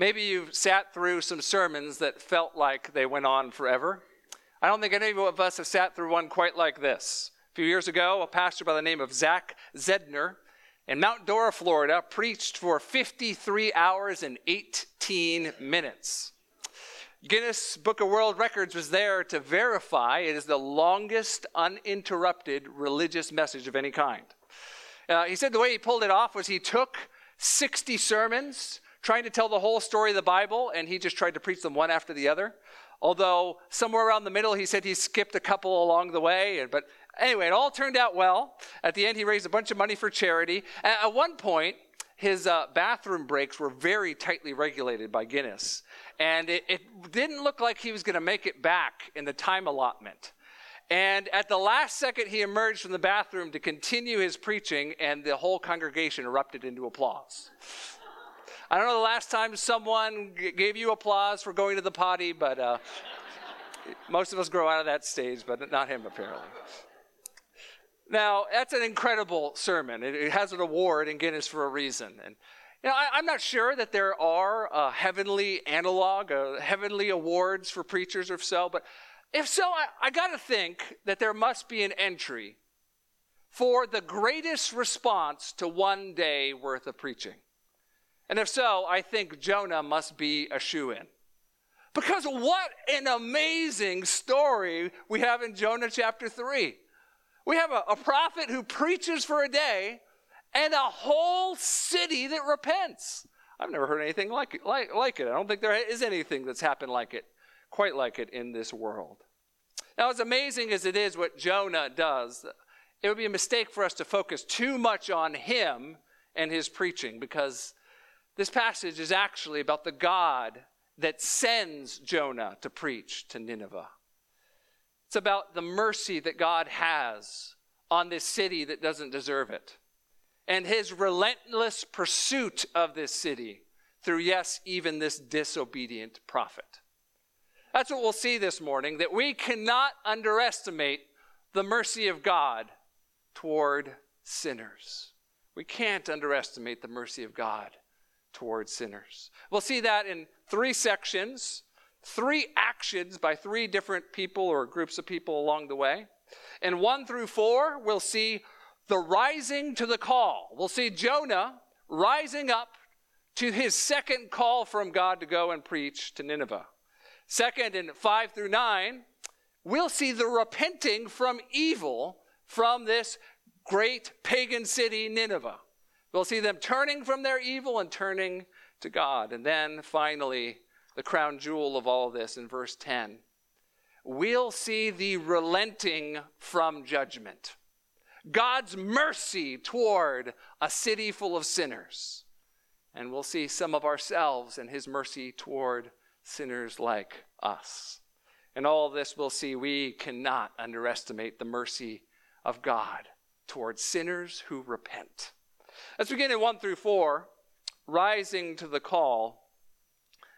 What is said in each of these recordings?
Maybe you've sat through some sermons that felt like they went on forever. I don't think any of us have sat through one quite like this. A few years ago, a pastor by the name of Zach Zehnder in Mount Dora, Florida, preached for 53 hours and 18 minutes. Guinness Book of World Records was there to verify it is the longest uninterrupted religious message of any kind. Uh, he said the way he pulled it off was he took 60 sermons trying to tell the whole story of the Bible, and he just tried to preach them one after the other. Although somewhere around the middle, he said he skipped a couple along the way. But anyway, it all turned out well. At the end, he raised a bunch of money for charity. At one point, his uh, bathroom breaks were very tightly regulated by Guinness. And it, it didn't look like he was going to make it back in the time allotment. And at the last second, he emerged from the bathroom to continue his preaching, and the whole congregation erupted into applause. I don't know the last time someone g- gave you applause for going to the potty, but uh, most of us grow out of that stage, but not him apparently. Now, that's an incredible sermon. It, it has an award in Guinness for a reason. And you know, I, am not sure that there are a heavenly analog, uh, heavenly awards for preachers or so, but if so, I, I got to think that there must be an entry for the greatest response to one day worth of preaching. And if so, I think Jonah must be a shoe in. Because what an amazing story we have in Jonah chapter 3. We have a, a, prophet who preaches for a day and a whole city that repents. I've never heard anything like it, like, like it. I don't think there is anything that's happened like it, quite like it in this world. Now, as amazing as it is what Jonah does, it would be a mistake for us to focus too much on him and his preaching because this passage is actually about the God that sends Jonah to preach to Nineveh. It's about the mercy that God has on this city that doesn't deserve it, and his relentless pursuit of this city through, yes, even this disobedient prophet. That's what we'll see this morning that we cannot underestimate the mercy of God toward sinners. We can't underestimate the mercy of God towards sinners. We'll see that in three sections, three actions by three different people or groups of people along the way. In 1 through 4, we'll see the rising to the call. We'll see Jonah rising up to his second call from God to go and preach to Nineveh. Second, in 5 through 9, we'll see the repenting from evil from this great pagan city, Nineveh. We'll see them turning from their evil and turning to God. And then finally, the crown jewel of all of this in verse 10. We'll see the relenting from judgment. God's mercy toward a city full of sinners. And we'll see some of ourselves and his mercy toward sinners like us. And all this, we'll see we cannot underestimate the mercy of God towards sinners who repent. Let's begin in 1 through 4, rising to the call.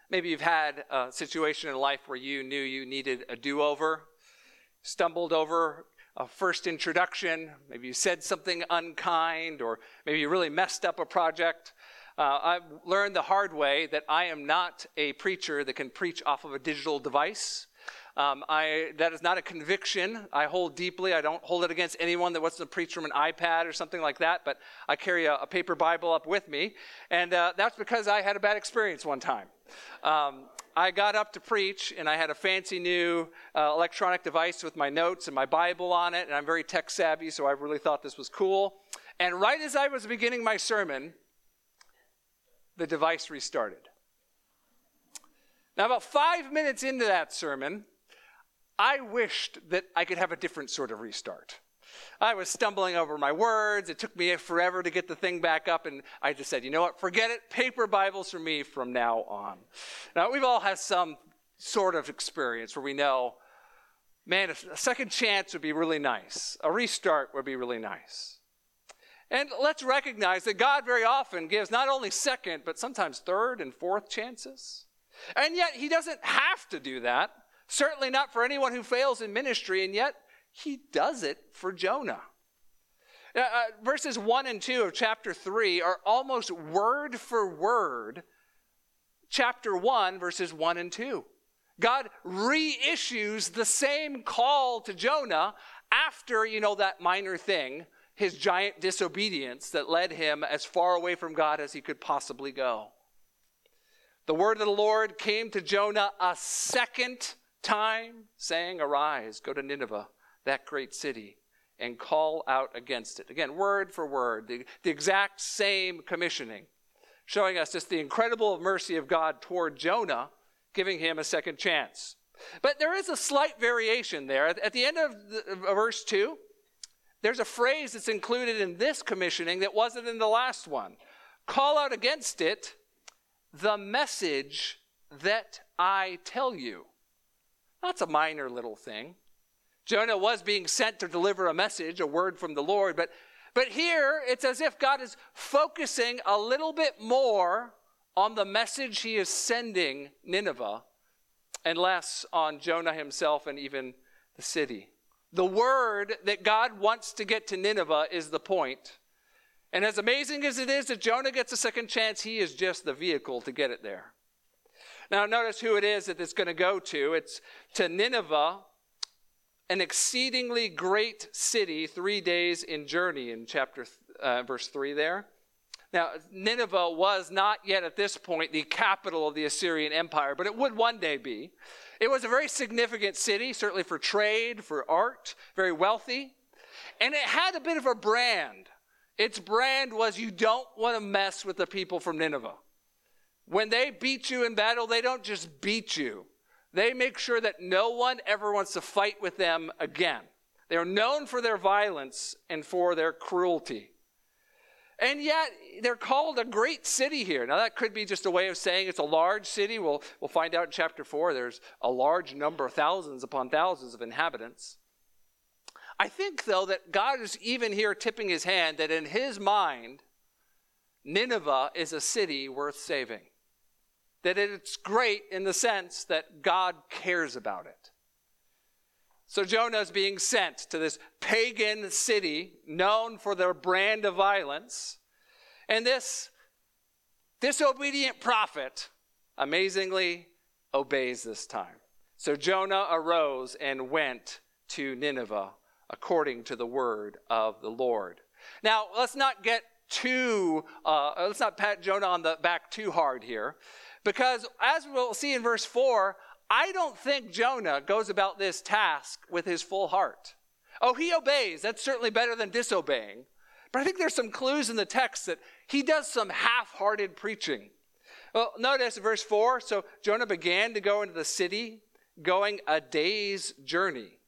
Maybe you've had a situation in life where you knew you needed a do over, stumbled over a first introduction, maybe you said something unkind, or maybe you really messed up a project. Uh, I've learned the hard way that I am not a preacher that can preach off of a digital device. Um, I, that is not a conviction I hold deeply. I don't hold it against anyone that wants to preach from an iPad or something like that, but I carry a, a paper Bible up with me. And uh, that's because I had a bad experience one time. Um, I got up to preach, and I had a fancy new uh, electronic device with my notes and my Bible on it, and I'm very tech savvy, so I really thought this was cool. And right as I was beginning my sermon, the device restarted. Now, about five minutes into that sermon, I wished that I could have a different sort of restart. I was stumbling over my words. It took me forever to get the thing back up, and I just said, you know what, forget it. Paper Bibles for me from now on. Now, we've all had some sort of experience where we know, man, a second chance would be really nice, a restart would be really nice. And let's recognize that God very often gives not only second, but sometimes third and fourth chances. And yet, He doesn't have to do that. Certainly not for anyone who fails in ministry, and yet he does it for Jonah. Uh, uh, verses 1 and 2 of chapter 3 are almost word for word chapter 1, verses 1 and 2. God reissues the same call to Jonah after, you know, that minor thing, his giant disobedience that led him as far away from God as he could possibly go. The word of the Lord came to Jonah a second time, saying, Arise, go to Nineveh, that great city, and call out against it. Again, word for word, the, the exact same commissioning, showing us just the incredible mercy of God toward Jonah, giving him a second chance. But there is a slight variation there. At the end of, the, of verse 2, there's a phrase that's included in this commissioning that wasn't in the last one. Call out against it the message that I tell you. That's a minor little thing. Jonah was being sent to deliver a message, a word from the Lord, but, but here it's as if God is focusing a little bit more on the message he is sending Nineveh and less on Jonah himself and even the city. The word that God wants to get to Nineveh is the point. And as amazing as it is that Jonah gets a second chance, he is just the vehicle to get it there. Now, notice who it is that it's going to go to. It's to Nineveh, an exceedingly great city, three days in journey in chapter uh, verse 3 there. Now, Nineveh was not yet at this point the capital of the Assyrian Empire, but it would one day be. It was a very significant city, certainly for trade, for art, very wealthy. And it had a bit of a brand. Its brand was you don't want to mess with the people from Nineveh. When they beat you in battle, they don't just beat you, they make sure that no one ever wants to fight with them again. They are known for their violence and for their cruelty. And yet, they're called a great city here. Now, that could be just a way of saying it's a large city. We'll, we'll find out in chapter 4 there's a large number, thousands upon thousands of inhabitants. I think, though, that God is even here tipping his hand that in his mind, Nineveh is a city worth saving. That it's great in the sense that God cares about it. So Jonah is being sent to this pagan city known for their brand of violence. And this disobedient prophet amazingly obeys this time. So Jonah arose and went to Nineveh according to the word of the Lord. Now, let's not get too, uh, let's not pat Jonah on the back too hard here, because as we'll see in verse 4, I don't think Jonah goes about this task with his full heart. Oh, he obeys. That's certainly better than disobeying. But I think there's some clues in the text that he does some half hearted preaching. Well, notice verse 4 so Jonah began to go into the city, going a day's journey.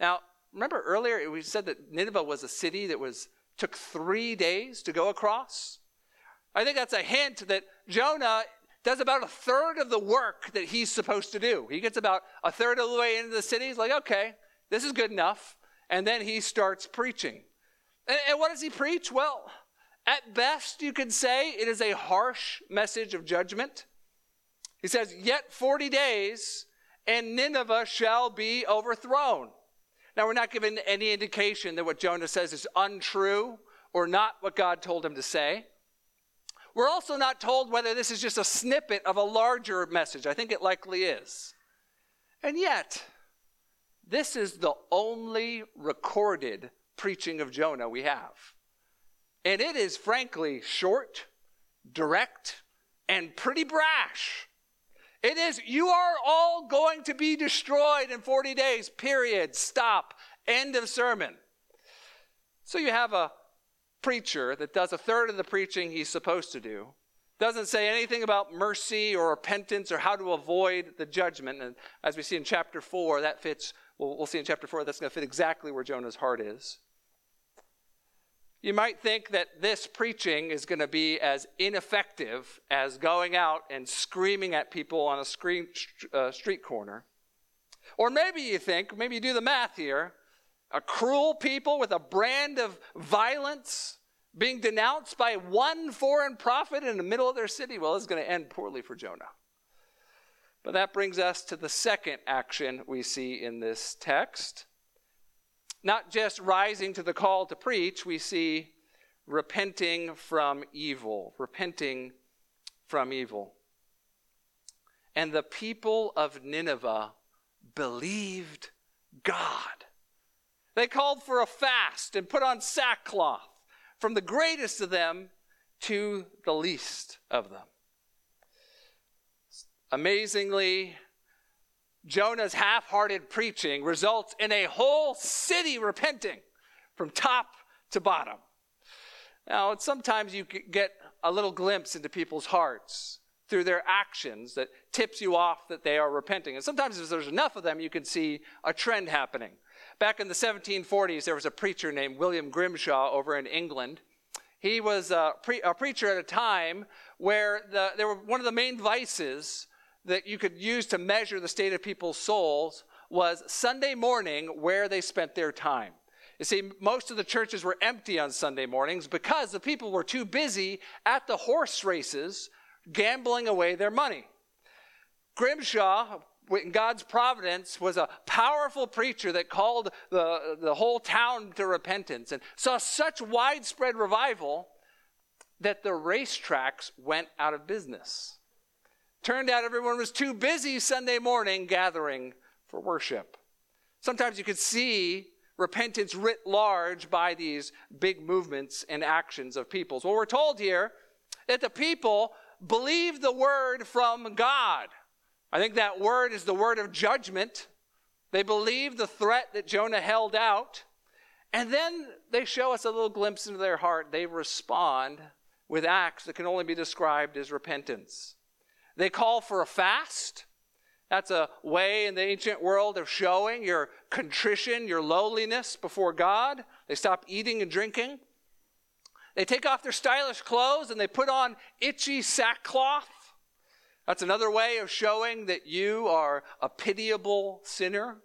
Now, remember earlier we said that Nineveh was a city that was took three days to go across? I think that's a hint that Jonah does about a third of the work that he's supposed to do. He gets about a third of the way into the city. He's like, okay, this is good enough. And then he starts preaching. And, and what does he preach? Well, at best, you could say it is a harsh message of judgment. He says, Yet 40 days, and Nineveh shall be overthrown. Now, we're not given any indication that what Jonah says is untrue or not what God told him to say. We're also not told whether this is just a snippet of a larger message. I think it likely is. And yet, this is the only recorded preaching of Jonah we have. And it is frankly short, direct, and pretty brash. It is, you are all going to be destroyed in 40 days, period. Stop. End of sermon. So you have a preacher that does a third of the preaching he's supposed to do, doesn't say anything about mercy or repentance or how to avoid the judgment. And as we see in chapter 4, that fits, we'll, we'll see in chapter 4, that's going to fit exactly where Jonah's heart is. You might think that this preaching is going to be as ineffective as going out and screaming at people on a screen, uh, street corner. Or maybe you think, maybe you do the math here, a cruel people with a brand of violence being denounced by one foreign prophet in the middle of their city. Well, it's going to end poorly for Jonah. But that brings us to the second action we see in this text. Not just rising to the call to preach, we see repenting from evil. Repenting from evil. And the people of Nineveh believed God. They called for a fast and put on sackcloth, from the greatest of them to the least of them. Amazingly, Jonah's half hearted preaching results in a whole city repenting from top to bottom. Now, sometimes you get a little glimpse into people's hearts through their actions that tips you off that they are repenting. And sometimes, if there's enough of them, you can see a trend happening. Back in the 1740s, there was a preacher named William Grimshaw over in England. He was a, pre- a preacher at a time where the, there were one of the main vices that you could use to measure the state of people's souls was Sunday morning where they spent their time. You see, most of the churches were empty on Sunday mornings because the people were too busy at the horse races gambling away their money. Grimshaw, in God's providence, was a powerful preacher that called the, the whole town to repentance and saw such widespread revival that the racetracks went out of business. Turned out everyone was too busy Sunday morning gathering for worship. Sometimes you could see repentance writ large by these big movements and actions of peoples. Well, we're told here that the people believed the word from God. I think that word is the word of judgment. They believe the threat that Jonah held out. And then they show us a little glimpse into their heart. They respond with acts that can only be described as repentance. They call for a fast. That's a way in the ancient world of showing your contrition, your lowliness before God. They stop eating and drinking. They take off their stylish clothes and they put on itchy sackcloth. That's another way of showing that you are a pitiable sinner.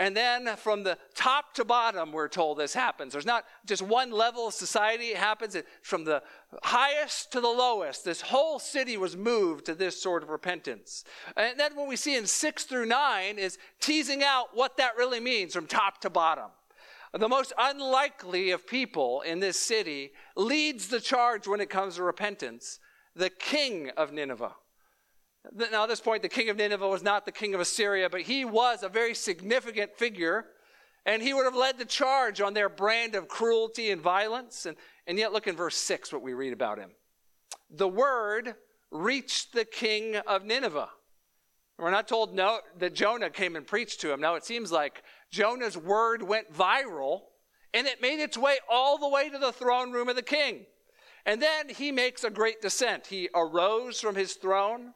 And then from the top to bottom, we're told this happens. There's not just one level of society, it happens from the highest to the lowest. This whole city was moved to this sort of repentance. And then what we see in six through nine is teasing out what that really means from top to bottom. The most unlikely of people in this city leads the charge when it comes to repentance the king of Nineveh. Now, at this point, the king of Nineveh was not the king of Assyria, but he was a very significant figure, and he would have led the charge on their brand of cruelty and violence. And, and yet, look in verse 6 what we read about him. The word reached the king of Nineveh. We're not told no, that Jonah came and preached to him. Now, it seems like Jonah's word went viral, and it made its way all the way to the throne room of the king. And then he makes a great descent. He arose from his throne.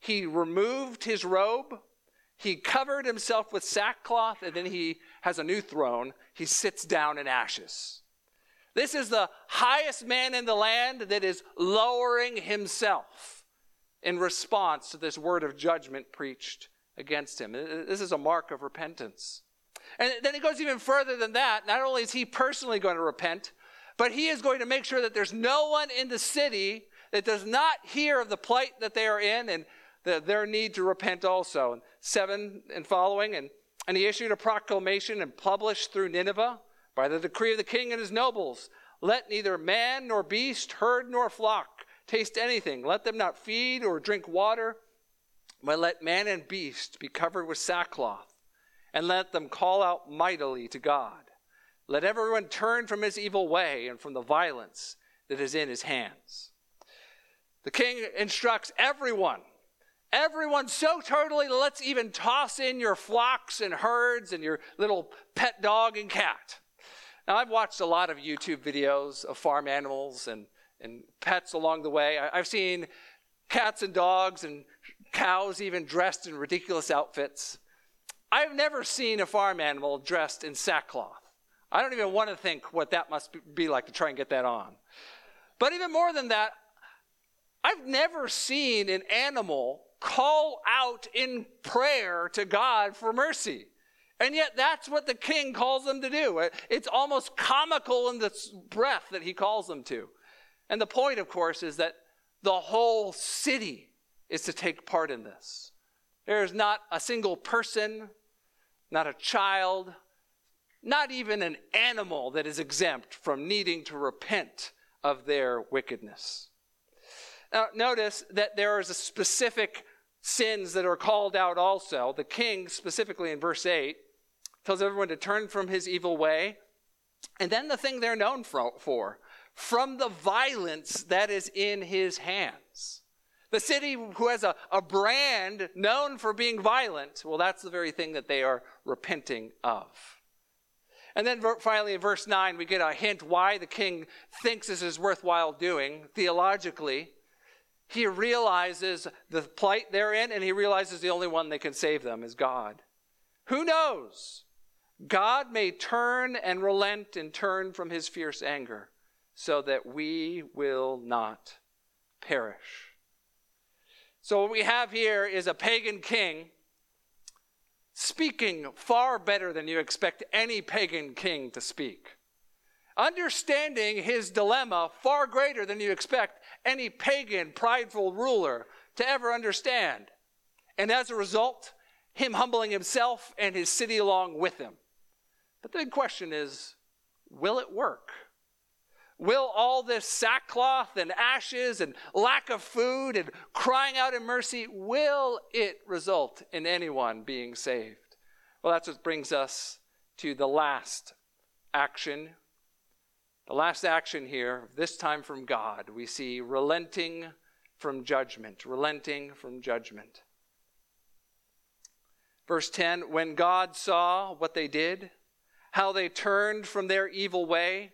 He removed his robe, he covered himself with sackcloth, and then he has a new throne. He sits down in ashes. This is the highest man in the land that is lowering himself in response to this word of judgment preached against him. This is a mark of repentance. And then it goes even further than that. Not only is he personally going to repent, but he is going to make sure that there's no one in the city that does not hear of the plight that they are in and the, their need to repent also. And seven and following, and, and he issued a proclamation and published through Nineveh by the decree of the king and his nobles let neither man nor beast, herd nor flock taste anything. Let them not feed or drink water, but let man and beast be covered with sackcloth, and let them call out mightily to God. Let everyone turn from his evil way and from the violence that is in his hands. The king instructs everyone Everyone so totally, let's even toss in your flocks and herds and your little pet dog and cat. Now, I've watched a lot of YouTube videos of farm animals and, and pets along the way. I, I've seen cats and dogs and cows even dressed in ridiculous outfits. I've never seen a farm animal dressed in sackcloth. I don't even want to think what that must be like to try and get that on. But even more than that, I've never seen an animal call out in prayer to God for mercy. And yet, that's what the king calls them to do. It's almost comical in the breath that he calls them to. And the point, of course, is that the whole city is to take part in this. There's not a single person, not a child, not even an animal that is exempt from needing to repent of their wickedness. Now, notice that there is a specific sins that are called out also. The king, specifically in verse 8, tells everyone to turn from his evil way. And then the thing they're known for from the violence that is in his hands. The city who has a, a brand known for being violent, well, that's the very thing that they are repenting of. And then finally, in verse 9, we get a hint why the king thinks this is worthwhile doing theologically. He realizes the plight they're in, and he realizes the only one that can save them is God. Who knows? God may turn and relent and turn from his fierce anger so that we will not perish. So, what we have here is a pagan king speaking far better than you expect any pagan king to speak. Understanding his dilemma far greater than you expect any pagan, prideful ruler to ever understand. And as a result, him humbling himself and his city along with him. But the big question is will it work? Will all this sackcloth and ashes and lack of food and crying out in mercy, will it result in anyone being saved? Well, that's what brings us to the last action. The last action here, this time from God, we see relenting from judgment, relenting from judgment. Verse 10 When God saw what they did, how they turned from their evil way,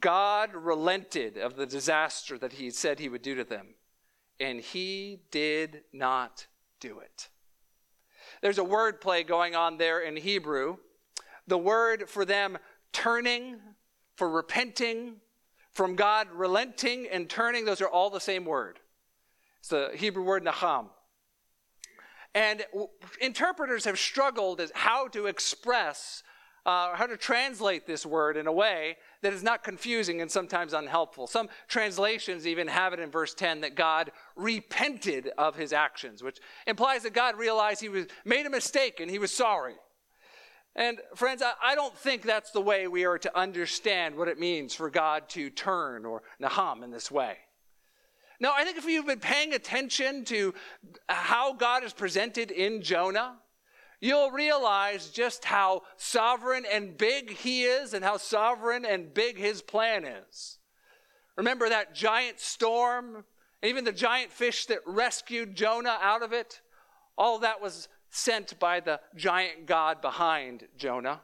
God relented of the disaster that he said he would do to them, and he did not do it. There's a word play going on there in Hebrew. The word for them turning, for repenting, from God relenting and turning, those are all the same word. It's the Hebrew word nacham. And interpreters have struggled as how to express, uh, how to translate this word in a way that is not confusing and sometimes unhelpful. Some translations even have it in verse 10 that God repented of his actions, which implies that God realized he was, made a mistake and he was sorry. And friends, I, I don't think that's the way we are to understand what it means for God to turn or naham in this way. Now, I think if you've been paying attention to how God is presented in Jonah, you'll realize just how sovereign and big he is and how sovereign and big his plan is. Remember that giant storm, even the giant fish that rescued Jonah out of it? All of that was sent by the giant God behind Jonah.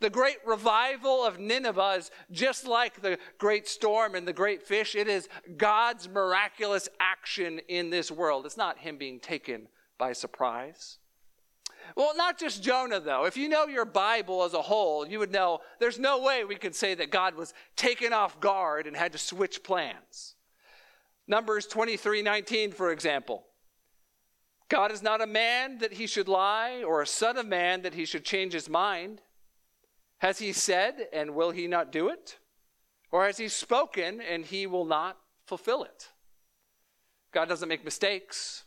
The great revival of Nineveh is just like the great storm and the great fish. It is God's miraculous action in this world. It's not him being taken by surprise. Well, not just Jonah, though. If you know your Bible as a whole, you would know there's no way we could say that God was taken off guard and had to switch plans. Numbers 23 19, for example. God is not a man that he should lie, or a son of man that he should change his mind. Has he said, and will he not do it? Or has he spoken, and he will not fulfill it? God doesn't make mistakes.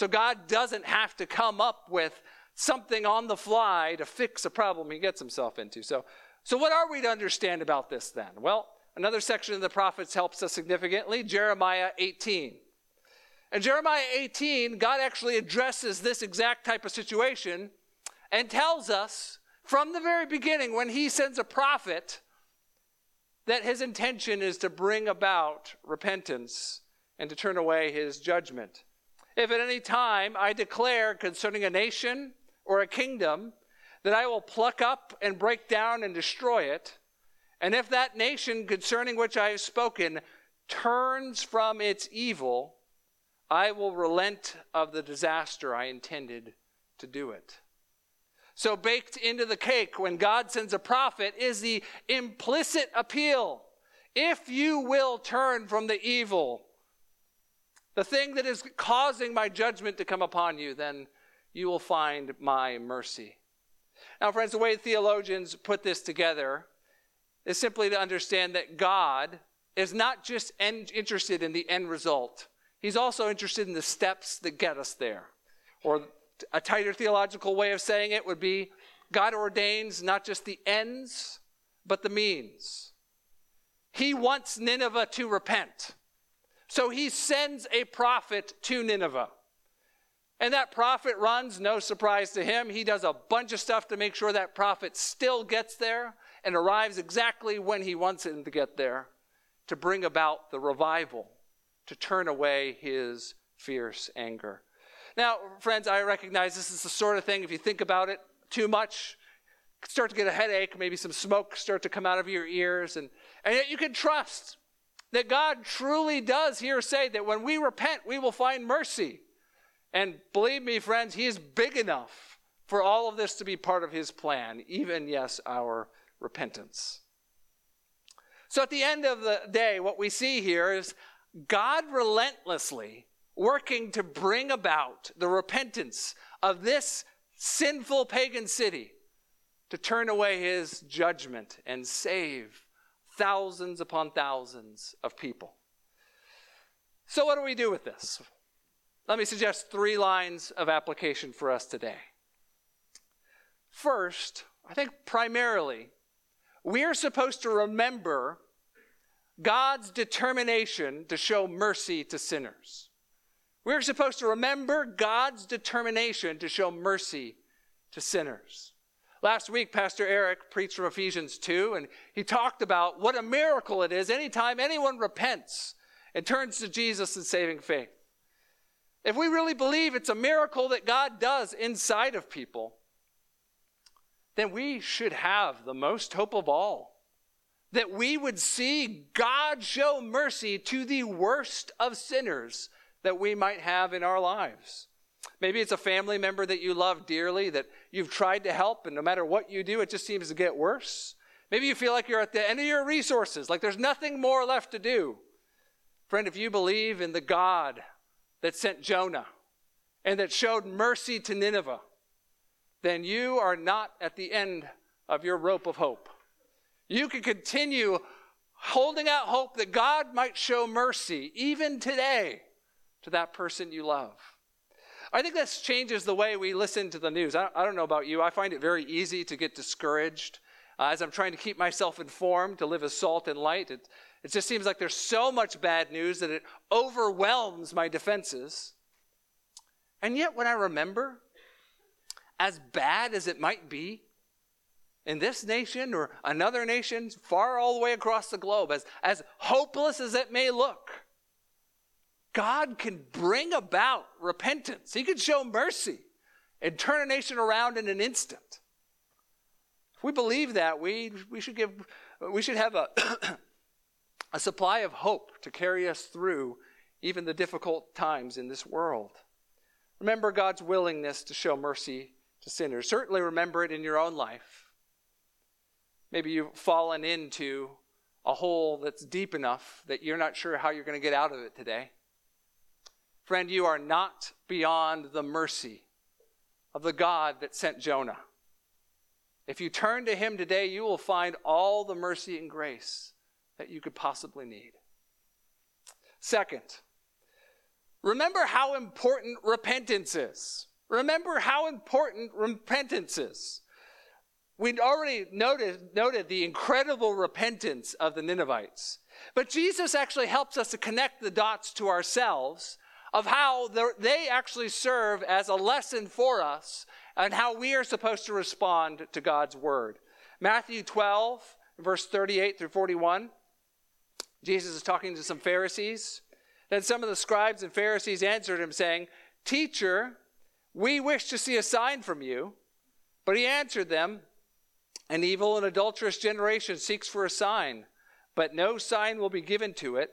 So God doesn't have to come up with something on the fly to fix a problem he gets himself into. So, so what are we to understand about this then? Well, another section of the prophets helps us significantly Jeremiah 18. In Jeremiah 18, God actually addresses this exact type of situation and tells us from the very beginning when he sends a prophet that his intention is to bring about repentance and to turn away his judgment. If at any time I declare concerning a nation or a kingdom that I will pluck up and break down and destroy it, and if that nation concerning which I have spoken turns from its evil, I will relent of the disaster I intended to do it. So, baked into the cake when God sends a prophet is the implicit appeal. If you will turn from the evil, the thing that is causing my judgment to come upon you, then you will find my mercy. Now, friends, the way theologians put this together is simply to understand that God is not just interested in the end result, He's also interested in the steps that get us there. Or a tighter theological way of saying it would be God ordains not just the ends, but the means. He wants Nineveh to repent. So he sends a prophet to Nineveh. And that prophet runs, no surprise to him. He does a bunch of stuff to make sure that prophet still gets there and arrives exactly when he wants him to get there to bring about the revival, to turn away his fierce anger. Now, friends, I recognize this is the sort of thing, if you think about it too much, start to get a headache, maybe some smoke start to come out of your ears, and, and yet you can trust that God truly does here say that when we repent, we will find mercy. And believe me, friends, He is big enough for all of this to be part of His plan, even, yes, our repentance. So at the end of the day, what we see here is God relentlessly working to bring about the repentance of this sinful pagan city to turn away his judgment and save thousands upon thousands of people. So, what do we do with this? Let me suggest three lines of application for us today. First, I think primarily, we are supposed to remember God's determination to show mercy to sinners. We're supposed to remember God's determination to show mercy to sinners. Last week, Pastor Eric preached from Ephesians 2, and he talked about what a miracle it is anytime anyone repents and turns to Jesus in saving faith. If we really believe it's a miracle that God does inside of people, then we should have the most hope of all. That we would see God show mercy to the worst of sinners that we might have in our lives. Maybe it's a family member that you love dearly that you've tried to help, and no matter what you do, it just seems to get worse. Maybe you feel like you're at the end of your resources, like there's nothing more left to do. Friend, if you believe in the God that sent Jonah and that showed mercy to Nineveh, then you are not at the end of your rope of hope. You can continue holding out hope that God might show mercy even today to that person you love. I think this changes the way we listen to the news. I, I don't know about you, I find it very easy to get discouraged uh, as I'm trying to keep myself informed, to live as salt and light. It, it just seems like there's so much bad news that it overwhelms my defenses. And yet, when I remember, as bad as it might be in this nation or another nation far all the way across the globe, as, as hopeless as it may look, God can bring about repentance. He can show mercy and turn a nation around in an instant. If we believe that, we, we should give we should have a a supply of hope to carry us through even the difficult times in this world. Remember God's willingness to show mercy to sinners. Certainly remember it in your own life. Maybe you've fallen into a hole that's deep enough that you're not sure how you're going to get out of it today. Friend, you are not beyond the mercy of the God that sent Jonah. If you turn to him today, you will find all the mercy and grace that you could possibly need. Second, remember how important repentance is. Remember how important repentance is. We'd already noted, noted the incredible repentance of the Ninevites. But Jesus actually helps us to connect the dots to ourselves of how they actually serve as a lesson for us and how we are supposed to respond to God's word. Matthew 12, verse 38 through 41. Jesus is talking to some Pharisees. Then some of the scribes and Pharisees answered him, saying, Teacher, we wish to see a sign from you. But he answered them, An evil and adulterous generation seeks for a sign, but no sign will be given to it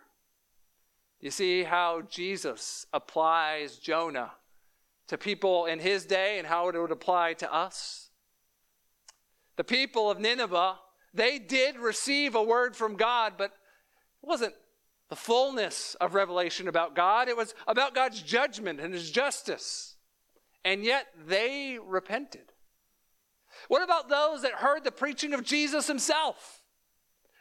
You see how Jesus applies Jonah to people in his day and how it would apply to us? The people of Nineveh, they did receive a word from God, but it wasn't the fullness of revelation about God. It was about God's judgment and his justice. And yet they repented. What about those that heard the preaching of Jesus himself?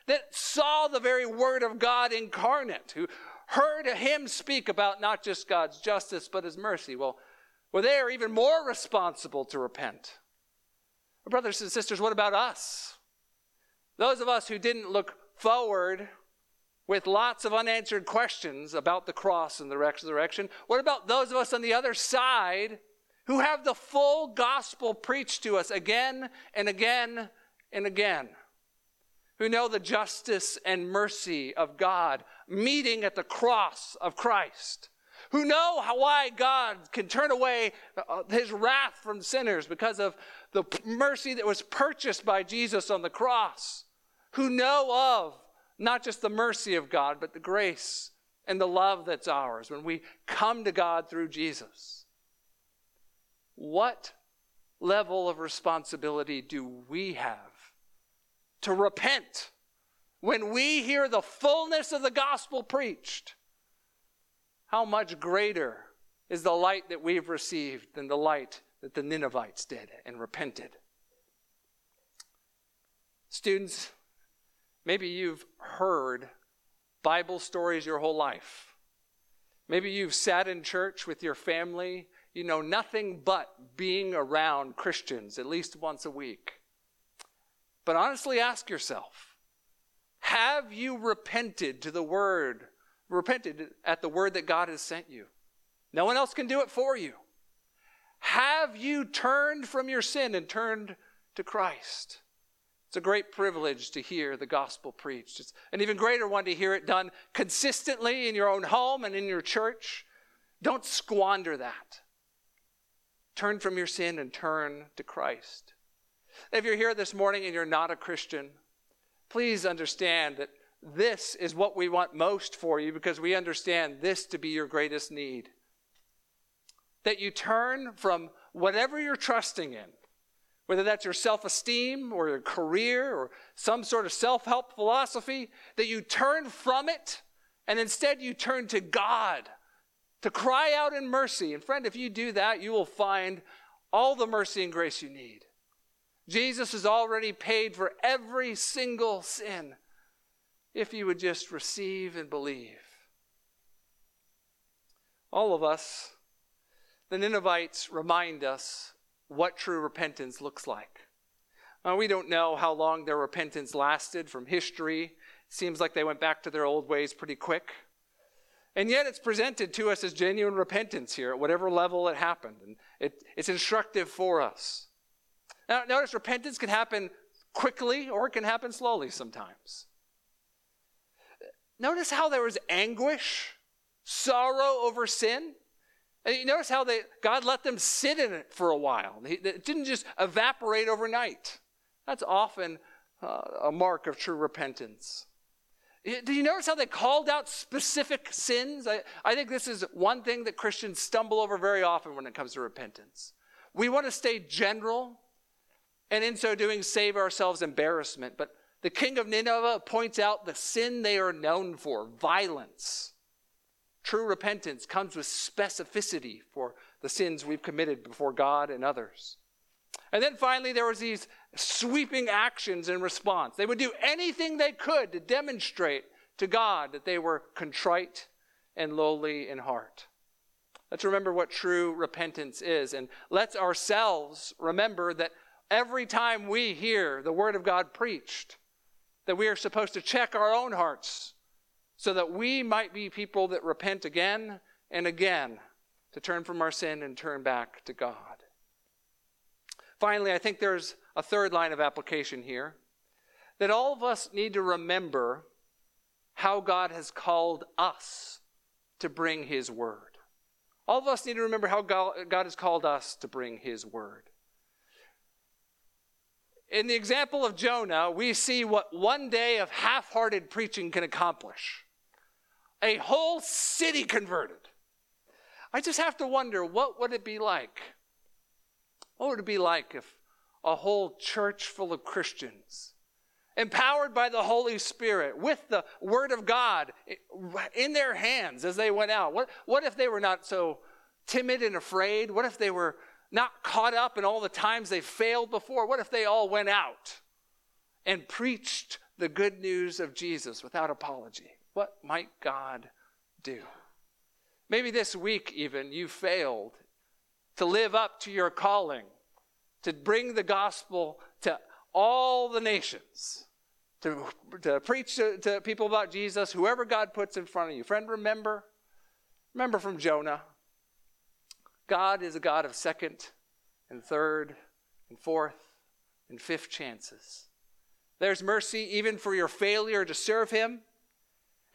That saw the very word of God incarnate, who heard him speak about not just God's justice, but his mercy? Well, well, they are even more responsible to repent. Brothers and sisters, what about us? Those of us who didn't look forward with lots of unanswered questions about the cross and the resurrection. What about those of us on the other side who have the full gospel preached to us again and again and again? Who know the justice and mercy of God meeting at the cross of Christ? Who know how, why God can turn away uh, his wrath from sinners because of the mercy that was purchased by Jesus on the cross? Who know of not just the mercy of God, but the grace and the love that's ours when we come to God through Jesus. What level of responsibility do we have to repent when we hear the fullness of the gospel preached? How much greater is the light that we've received than the light that the Ninevites did and repented? Students, Maybe you've heard Bible stories your whole life. Maybe you've sat in church with your family, you know nothing but being around Christians at least once a week. But honestly, ask yourself have you repented to the word, repented at the word that God has sent you? No one else can do it for you. Have you turned from your sin and turned to Christ? It's a great privilege to hear the gospel preached. It's an even greater one to hear it done consistently in your own home and in your church. Don't squander that. Turn from your sin and turn to Christ. If you're here this morning and you're not a Christian, please understand that this is what we want most for you because we understand this to be your greatest need. That you turn from whatever you're trusting in whether that's your self esteem or your career or some sort of self help philosophy, that you turn from it and instead you turn to God to cry out in mercy. And friend, if you do that, you will find all the mercy and grace you need. Jesus has already paid for every single sin if you would just receive and believe. All of us, the Ninevites remind us what true repentance looks like. We don't know how long their repentance lasted from history. It seems like they went back to their old ways pretty quick. And yet it's presented to us as genuine repentance here at whatever level it happened. And it, it's instructive for us. Now, notice repentance can happen quickly or it can happen slowly sometimes. Notice how there was anguish, sorrow over sin. And you notice how they, God let them sit in it for a while. It didn't just evaporate overnight. That's often uh, a mark of true repentance. Do you notice how they called out specific sins? I, I think this is one thing that Christians stumble over very often when it comes to repentance. We want to stay general, and in so doing, save ourselves embarrassment. But the king of Nineveh points out the sin they are known for violence. True repentance comes with specificity for the sins we've committed before God and others. And then finally, there was these sweeping actions in response. They would do anything they could to demonstrate to God that they were contrite and lowly in heart. Let's remember what true repentance is, and let's ourselves remember that every time we hear the Word of God preached, that we are supposed to check our own hearts so that we might be people that repent again and again to turn from our sin and turn back to God. Finally, I think there's a third line of application here that all of us need to remember how God has called us to bring His word. All of us need to remember how God has called us to bring His word. In the example of Jonah, we see what one day of half hearted preaching can accomplish a whole city converted. I just have to wonder what would it be like? What would it be like if a whole church full of Christians empowered by the Holy Spirit, with the Word of God in their hands as they went out? What, what if they were not so timid and afraid? What if they were not caught up in all the times they failed before? What if they all went out and preached the good news of Jesus without apology? What might God do? Maybe this week, even, you failed to live up to your calling, to bring the gospel to all the nations, to, to preach to, to people about Jesus, whoever God puts in front of you. Friend, remember, remember from Jonah, God is a God of second and third and fourth and fifth chances. There's mercy even for your failure to serve Him.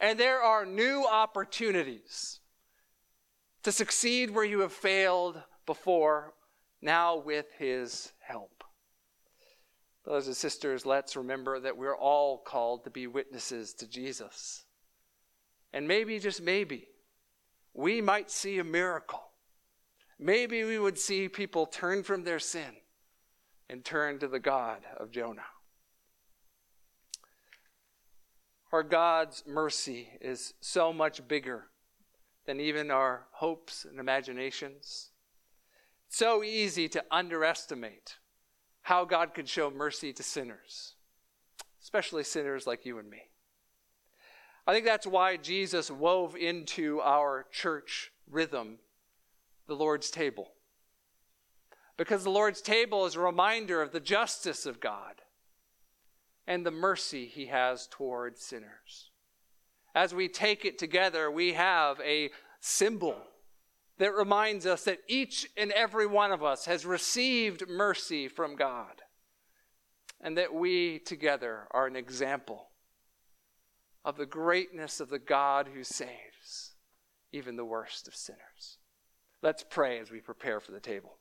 And there are new opportunities to succeed where you have failed before, now with His help. Brothers and sisters, let's remember that we're all called to be witnesses to Jesus. And maybe, just maybe, we might see a miracle maybe we would see people turn from their sin and turn to the God of Jonah. Our God's mercy is so much bigger than even our hopes and imaginations. It's so easy to underestimate how God could show mercy to sinners, especially sinners like you and me. I think that's why Jesus wove into our church rhythm the Lord's table. Because the Lord's table is a reminder of the justice of God and the mercy he has toward sinners. As we take it together, we have a symbol that reminds us that each and every one of us has received mercy from God and that we together are an example of the greatness of the God who saves even the worst of sinners. Let's pray as we prepare for the table.